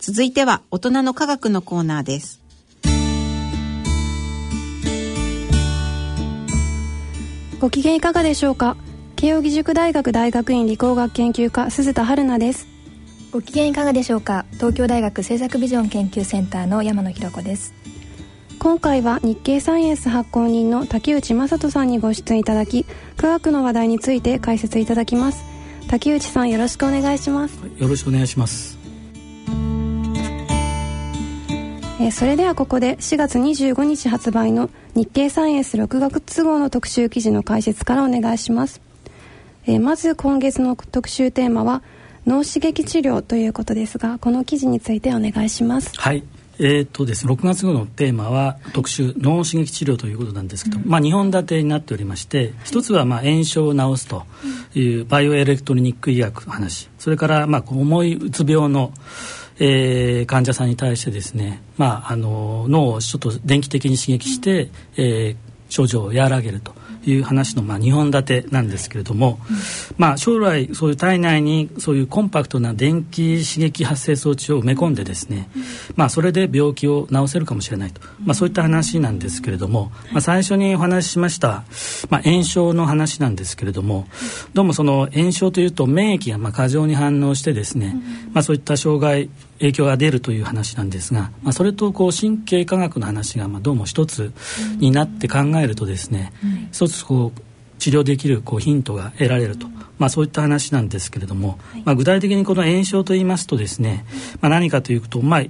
続いては大人の科学のコーナーです。ご機嫌いかがでしょうか？慶應義塾大学大学院理工学研究科鈴田春奈です。ご機嫌いかがでしょうか？東京大学政策ビジョン研究センターの山野ひ子です。今回は日経サイエンス発行人の竹内正人さんにご出演いただき科学の話題について解説いただきます。竹内さんよろしくお願いします。よろしくお願いしますえー、それではここで4月25日発売の日経サイエンス6月号の特集記事の解説からお願いします、えー、まず今月の特集テーマは脳刺激治療ということですがこの記事についてお願いします。はい。えーとですね、6月号のテーマは特集脳刺激治療ということなんですけど、うん、まあ、2本立てになっておりまして一つはまあ炎症を治すというバイオエレクトロニック医薬の話。それからまあ重いうつ病のえー、患者さんに対してですね、まあ、あの脳をちょっと電気的に刺激して、えー、症状を和らげるという話のまあ2本立てなんですけれども、うん、まあ、将来そういう体内にそういうコンパクトな電気刺激発生装置を埋め込んでですね、うん、まあ、それで病気を治せるかもしれないと、まあ、そういった話なんですけれども、まあ、最初にお話ししました、まあ、炎症の話なんですけれどもどうもその炎症というと免疫がまあ過剰に反応してですね、まあ、そういった障害影響が出るという話なんですが、まあ、それとこう神経科学の話がまあどうも一つになって考えるとですね、一つこう治療できるこうヒントが得られると、まあ、そういった話なんですけれども、まあ、具体的にこの炎症といいますとですね、まあ、何かというと、まあ、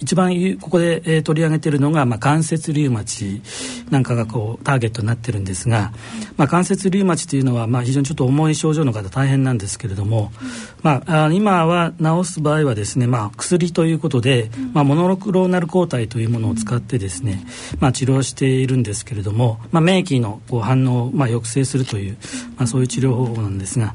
一番ここで、取り上げているのが、まあ、関節リウマチなんかがこうターゲットになってるんですが、まあ、関節リウマチというのは、まあ、非常にちょっと重い症状の方大変なんですけれども、まあ、今は治す場合はですね、まあ、薬ということで、まあ、モノクローナル抗体というものを使ってですね、まあ、治療しているんですけれども、まあ、免疫のこう反応を、まあ、抑制するという、まあ、そういう治療方法なんですが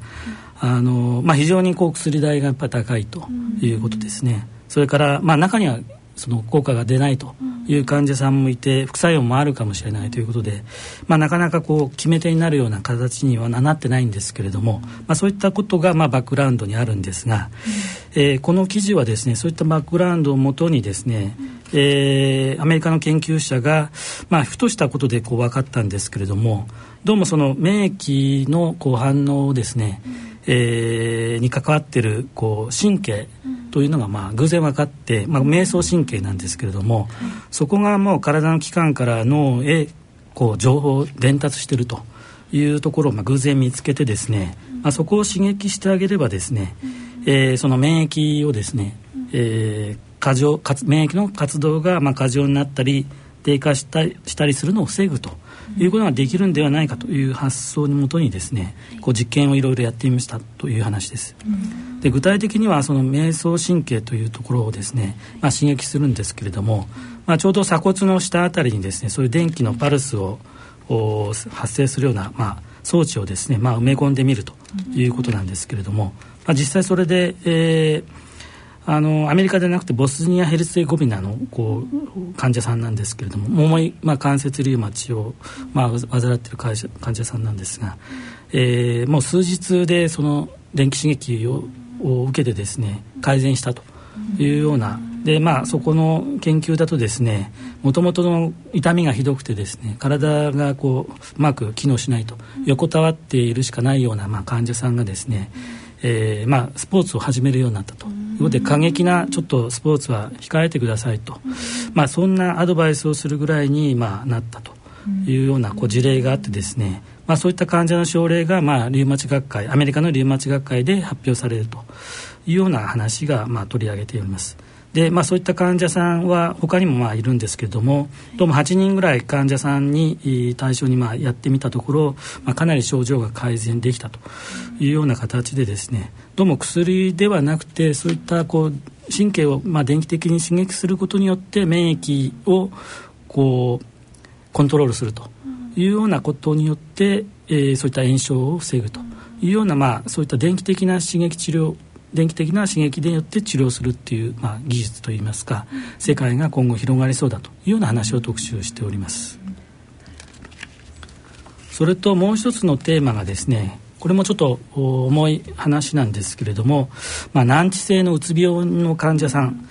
あの、まあ、非常にこう薬代がやっぱ高いということですね。それから、まあ、中にはその効果が出ないという患者さんもいて副作用もあるかもしれないということで、まあ、なかなかこう決め手になるような形にはなってないんですけれども、まあ、そういったことがまあバックグラウンドにあるんですが、えー、この記事はですねそういったバックグラウンドをもとにですね、えー、アメリカの研究者が、まあ、ふとしたことでこう分かったんですけれどもどうもその免疫のこう反応をですね、えー、に関わっているこう神経というのがまあ偶然分かって、まあ、瞑想神経なんですけれども、そこがもう体の器官から脳へこう情報を伝達しているというところをまあ偶然見つけてですね、まあ、そこを刺激してあげればですね、えー、その免疫をですね、えー、過剰免疫の活動がまあ過剰になったり低下したしたりするのを防ぐということができるんではないかという発想にもとにですねこう実験をいろいろやってみましたという話です。で具体的にはその瞑想神経というところをですね、まあ、刺激するんですけれども、まあ、ちょうど鎖骨の下あたりにですねそういう電気のパルスを発生するような、まあ、装置をですね、まあ、埋め込んでみるということなんですけれども、まあ、実際それで、えーあのアメリカでなくてボスニア・ヘルツェゴビナのこう患者さんなんですけれども重い、まあ、関節リウマチを、まあ、患っている患者患者さんなんですが、えー、もう数日でその電気刺激をを受けてですね改善したというようなでまあそこの研究だとですねもともとの痛みがひどくてですね体がこううまく機能しないと横たわっているしかないような、まあ、患者さんがですね、えーまあ、スポーツを始めるようになったと。ので過激なちょっとスポーツは控えてくださいと、まあ、そんなアドバイスをするぐらいに、まあ、なったというようなこう事例があってですね、まあ、そういった患者の症例が、まあ、リウマチ学会アメリカのリウマチ学会で発表されるというような話が、まあ、取り上げております。で、まあ、そういった患者さんは他にもまあいるんですけれどもどうも8人ぐらい患者さんに対象にまあやってみたところ、まあ、かなり症状が改善できたというような形でですねどうも薬ではなくてそういったこう神経をまあ電気的に刺激することによって免疫をこうコントロールするというようなことによって、えー、そういった炎症を防ぐというような、まあ、そういった電気的な刺激治療電気的な刺激によって治療するっていう、まあ、技術といいますか世界が今後広がりそうだというような話を特集しております。それともう一つのテーマがですねこれもちょっと重い話なんですけれども、まあ、難治性のうつ病の患者さん。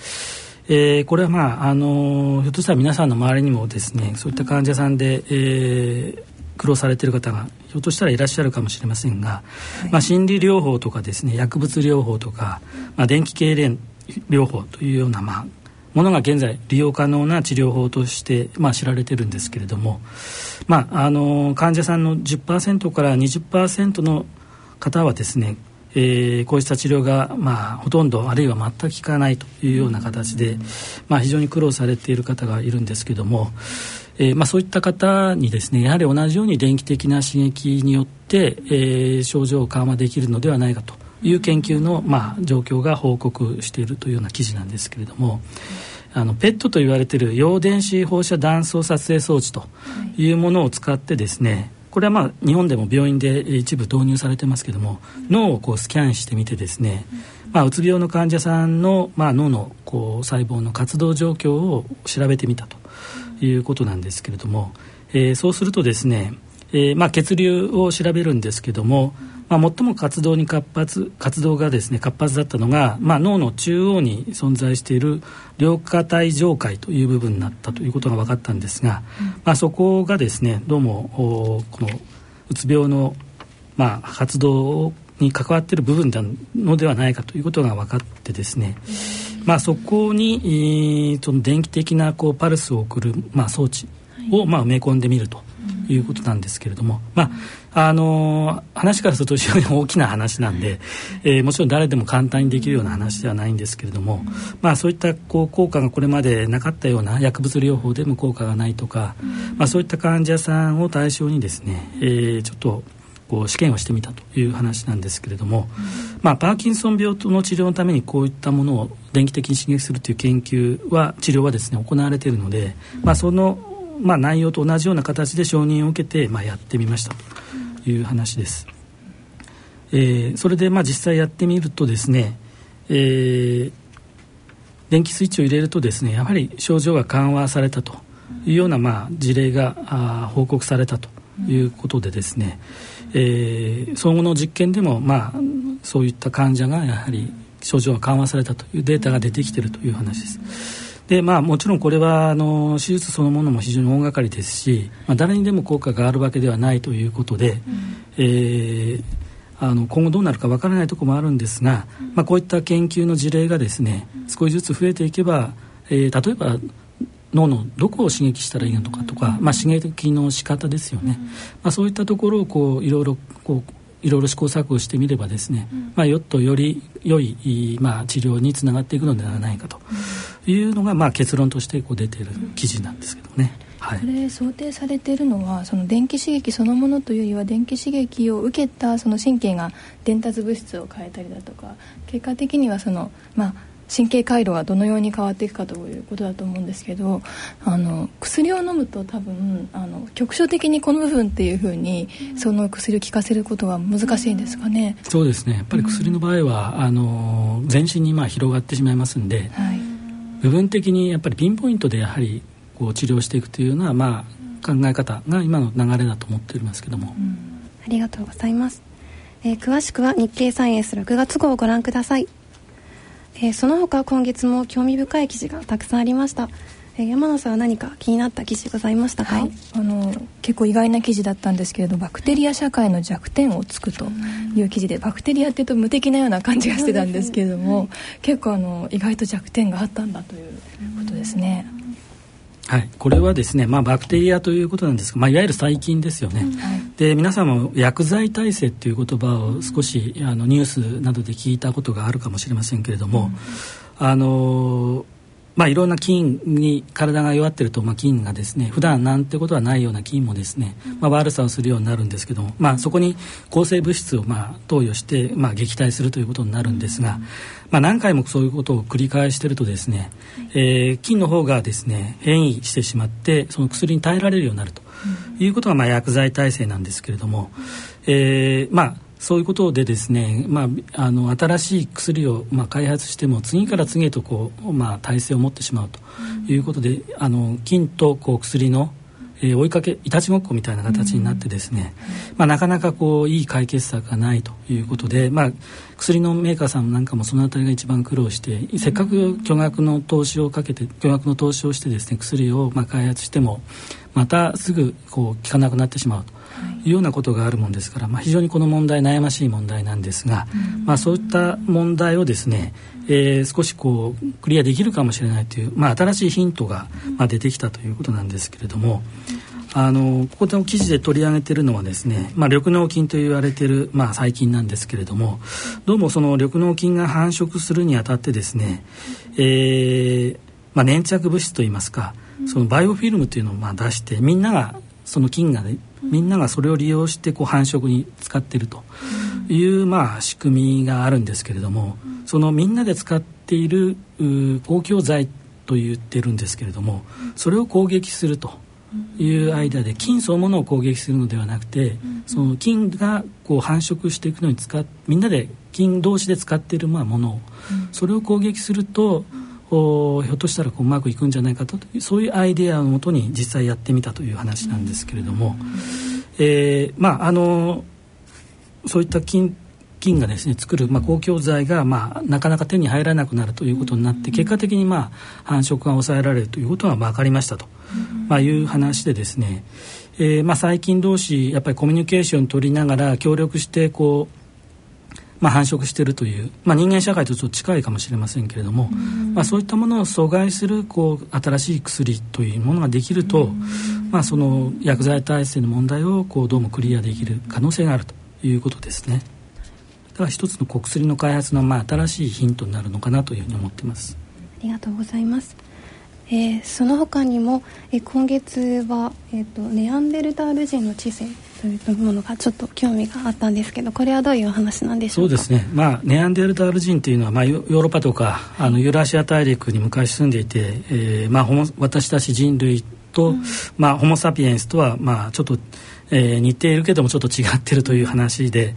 えー、これはまあ、あの、ひょっとしたら皆さんの周りにもですねそういった患者さんで、えー、苦労されている方がひょっとしたらいらっしゃるかもしれませんが、はい、まあ、心理療法とかですね薬物療法とか、まあ、電気痙攣療法というような、まあ、ものが現在利用可能な治療法として、まあ、知られてるんですけれども、まあ、あの患者さんの10%から20%の方はですねえー、こうした治療が、まあ、ほとんどあるいは全く効かないというような形で、まあ、非常に苦労されている方がいるんですけども、えーまあ、そういった方にですねやはり同じように電気的な刺激によって、えー、症状を緩和できるのではないかという研究の、まあ、状況が報告しているというような記事なんですけれども。あのペットと言われている陽電子放射断層撮影装置というものを使ってですね、これはまあ日本でも病院で一部導入されてますけども脳をこうスキャンしてみてですね、まあ、うつ病の患者さんの、まあ、脳のこう細胞の活動状況を調べてみたということなんですけれども、えー、そうするとですね、えー、まあ、血流を調べるんですけども、まあ、最も活動に活発活動がですね活発だったのが、まあ、脳の中央に存在している両下体上階という部分になったということが分かったんですが、うん、まあ、そこがですねどうもこのうつ病の、まあ、活動に関わっている部分なのではないかということが分かってですね、まあ、そこに、その電気的なこうパルスを送る、まあ、装置を、まあ、埋め込んでみるということなんですけれども、まああの話からすると非常に大きな話なんで、えー、もちろん誰でも簡単にできるような話ではないんですけれども、まあ、そういったこう効果がこれまでなかったような薬物療法でも効果がないとか、まあ、そういった患者さんを対象にですね、えー、ちょっとこう試験をしてみたという話なんですけれども、まあ、パーキンソン病の治療のためにこういったものを電気的に刺激するという研究は治療はですね行われているので、まあ、その、まあ、内容と同じような形で承認を受けて、まあ、やってみましたという話です。えー、それでまあ実際やってみるとですね、えー、電気スイッチを入れるとですねやはり症状が緩和されたというようなまあ事例があ報告されたということでですね、えー、総合の実験でも、まあ、そういった患者がやはり症状が緩和されたというデータが出てきているという話です。でまあ、もちろんこれはあの手術そのものも非常に大掛かりですし、まあ、誰にでも効果があるわけではないということで、うん、えー、あの今後どうなるかわからないところもあるんですが、まあ、こういった研究の事例がですね少しずつ増えていけば、えー、例えば脳のどこを刺激したらいいのかとか、まあ、刺激の仕方ですよね、まあ、そういったところをこういろいろこういろいろ試行錯誤してみればですね、まあ、よっとより良い、まあ、治療につながっていくのではないかというのが、まあ、結論としてこう出ている記事なんですけどね。はい、これ想定されているのはその電気刺激そのものというよりは電気刺激を受けたその神経が伝達物質を変えたりだとか結果的にはその、まあ、神経回路がどのように変わっていくかということだと思うんですけどあの薬を飲むと多分あの局所的にこの部分っていうふうにその薬を効かせることは難しいんですかね？そうですね。やっぱり薬の場合は、うん、あの全身にまあ広がってしまいますんで、はい、部分的にやっぱりピンポイントでやはりこう治療していくというような、まあ、考え方が今の流れだと思っておりますけども、うん、ありがとうございます、えー、詳しくは日経サイエンス6月号をご覧くださいえー、その他今月も興味深い記事がたくさんありました、えー、山野さんは何か気になった記事ございましたか、はい、あの結構意外な記事だったんですけれどバクテリア社会の弱点をつくという記事でバクテリアっていうと無敵なような感じがしてたんですけれども、はい、結構あの意外と弱点があったんだということですね。はい、これはですね、まあ、バクテリアということなんですが、まあ、いわゆる細菌ですよね、で皆さんも薬剤耐性という言葉を少しあのニュースなどで聞いたことがあるかもしれませんけれども、うん、あのまあ、いろんな菌に体が弱ってると、まあ、菌がですね普段なんてことはないような菌もですね、まあ、悪さをするようになるんですけども、まあ、そこに抗生物質をまあ投与して、まあ、撃退するということになるんですが、まあ、何回もそういうことを繰り返しているとですね、えー、菌の方がですね変異してしまってその薬に耐えられるようになるということがまあ薬剤耐性なんですけれども、えー、まあそういうことでですね、まあ、あの新しい薬を、まあ、開発しても次から次へとこう、まあ、耐性を持ってしまうということで、あの菌とこう薬の、えー、追いかけいたちごっこみたいな形になってですね、まあ、なかなかこういい解決策がないということで、まあ、薬のメーカーさんなんかもその辺りが一番苦労してせっかく巨額の投資をかけて巨額の投資をしてですね薬をまあ開発してもまたすぐこう効かなくなってしまうと。いうようなことがあるもんですから、まあ、非常にこの問題悩ましい問題なんですが、まあ、そういった問題をですね、えー、少しこうクリアできるかもしれないという、まあ、新しいヒントが、まあ、出てきたということなんですけれども。あのここの記事で取り上げているのはですね、まあ、緑膿菌と言われている、まあ、細菌なんですけれどもどうもその緑膿菌が繁殖するにあたってですね、えーまあ、粘着物質といいますかそのバイオフィルムというのをまあ出してみんながその菌がねみんながそれを利用してこう繁殖に使っていると。いう、まあ、仕組みがあるんですけれどもそのみんなで使っている公共剤と言ってるんですけれどもそれを攻撃するという間で菌そのものを攻撃するのではなくてその菌がこう繁殖していくのに使みんなで菌同士で使っているまあものをそれを攻撃するとひょっとしたらこううまくいくんじゃないかとそういうアイデアをもとに実際やってみたという話なんですけれども、えー、まああのそういった菌菌がですね作る、まあ、公共剤が、まあ、なかなか手に入らなくなるということになって結果的に、まあ、繁殖が抑えられるということが分かりましたと、まあ、いう話でですね、えーまあ、細菌同士やっぱりコミュニケーション取りながら協力してこうまあ、繁殖しているという、まあ、人間社会とちょっと近いかもしれませんけれども、まあ、そういったものを阻害するこう新しい薬というものができると、まあ、その薬剤耐性の問題をこうどうもクリアできる可能性があるということですね。だから一つの薬の開発のまあ新しいヒントになるのかなというふうに思っています。ありがとうございます。えー、その他にも、えー、今月は、えーと、ネアンデルタール人の知性というものがちょっと興味があったんですけどこれはどういう話なんでしょうそうですね、まあ、ネアンデルタール人というのは、まあ、ヨーロッパとかあのユーラシア大陸に昔住んでいて、えーまあ、私たち人類と、うん、まあ、ホモ・サピエンスとは、まあ、ちょっとえー、似ているけどもちょっと違ってるという話で、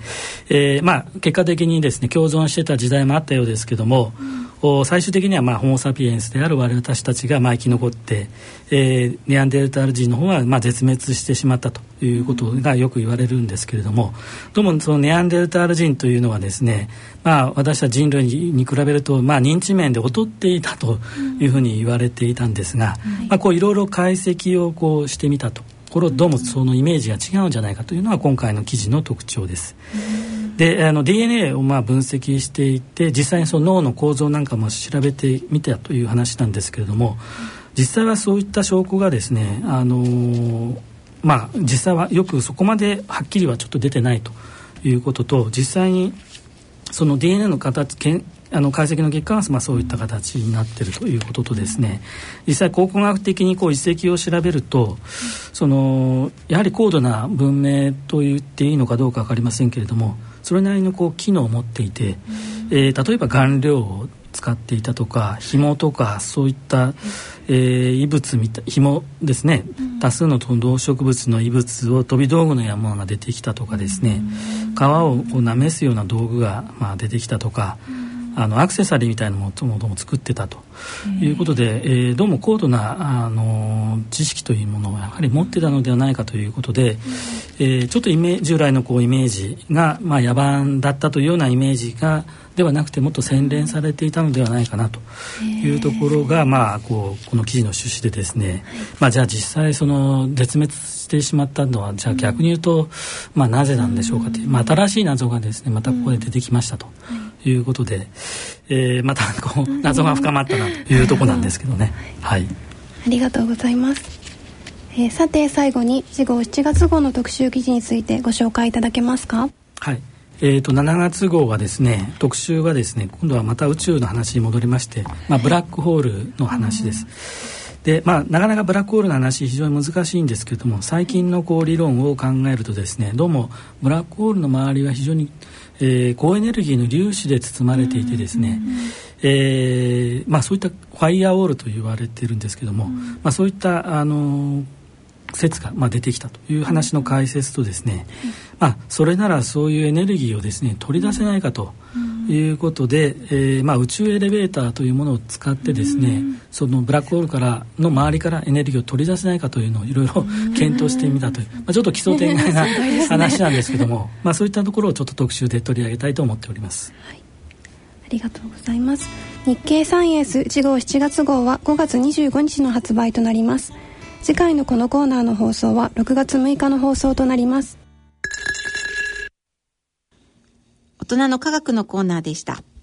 えーまあ、結果的にですね共存してた時代もあったようですけども、うん、最終的には、まあ、ホモ・サピエンスである我々たちが、まあ、生き残って、えー、ネアンデルタール人の方は、まあ、絶滅してしまったということがよく言われるんですけれどもどうもそのネアンデルタール人というのはですね、まあ、私たち人類に比べると、まあ、認知面で劣っていたというふうに言われていたんですが、ま、こういろいろ解析をこうしてみたと。ころどうもそのイメージが違うんじゃないかというのが今回の記事の特徴です。であの DNA をまあ分析していて実際にその脳の構造なんかも調べてみたという話なんですけれども実際はそういった証拠がですねあのまあ実際はよくそこまではっきりはちょっと出てないということと実際にその DNA の形あの解析の結果は、まあ、そういった形になっているということとですね実際考古学的にこう遺跡を調べるとそのやはり高度な文明と言っていいのかどうか分かりませんけれどもそれなりのこう機能を持っていて、えー、例えば顔料を使っていたとか紐とかそういった、えー、異物みたい紐ですね多数の動植物の異物を飛び道具のようなものが出てきたとかですね皮をこう舐めすような道具が、まあ、出てきたとか。あのアクセサリーみたいなものもも作ってたと。いうことで、えー、どうも高度なあの知識というものをやはり持ってたのではないかということで、えー、ちょっとイメ従来のこうイメージが、まあ、野蛮だったというようなイメージがではなくてもっと洗練されていたのではないかなと。いうところが、まあ、こうこの記事の趣旨でですね、まあ、じゃあ実際その絶滅してしまったのはじゃあ逆に言うと、まあ、なぜなんでしょうかという、まあ、新しい謎がですねまたここで出てきましたと。いうことで、えー、またこう謎が深まったなというとこなんですけどね。はい。ありがとうございます。えー、さて最後に次号7月号の特集記事についてご紹介いただけますか？はい。えーと、7月号はですね特集がですね今度はまた宇宙の話に戻りまして、まあ、ブラックホールの話です。でまあ、なかなかブラックホールの話非常に難しいんですけれども最近のこう理論を考えるとですねどうもブラックホールの周りは非常にえー、高エネルギーの粒子で包まれていてですね、えーまあ、そういったファイアウォールと言われているんですけども、まあ、そういったあの説が、まあ、出てきたという話の解説とですね、まあ、それならそういうエネルギーをですね取り出せないかということで、えーまあ、宇宙エレベーターというものを使ってですね、そのブラックホールからの周りからエネルギーを取り出せないかというのをいろいろ検討してみたという、まあ、ちょっと基礎点外な話なんですけども、まあ、そういったところをちょっと特集で取り上げたいと思っております。はい。ありがとうございます。日経サイエンス1号7月号は5月25日の発売となります。次回のこのコーナーの放送は6月6日の放送となります人の科学のコーナーでした。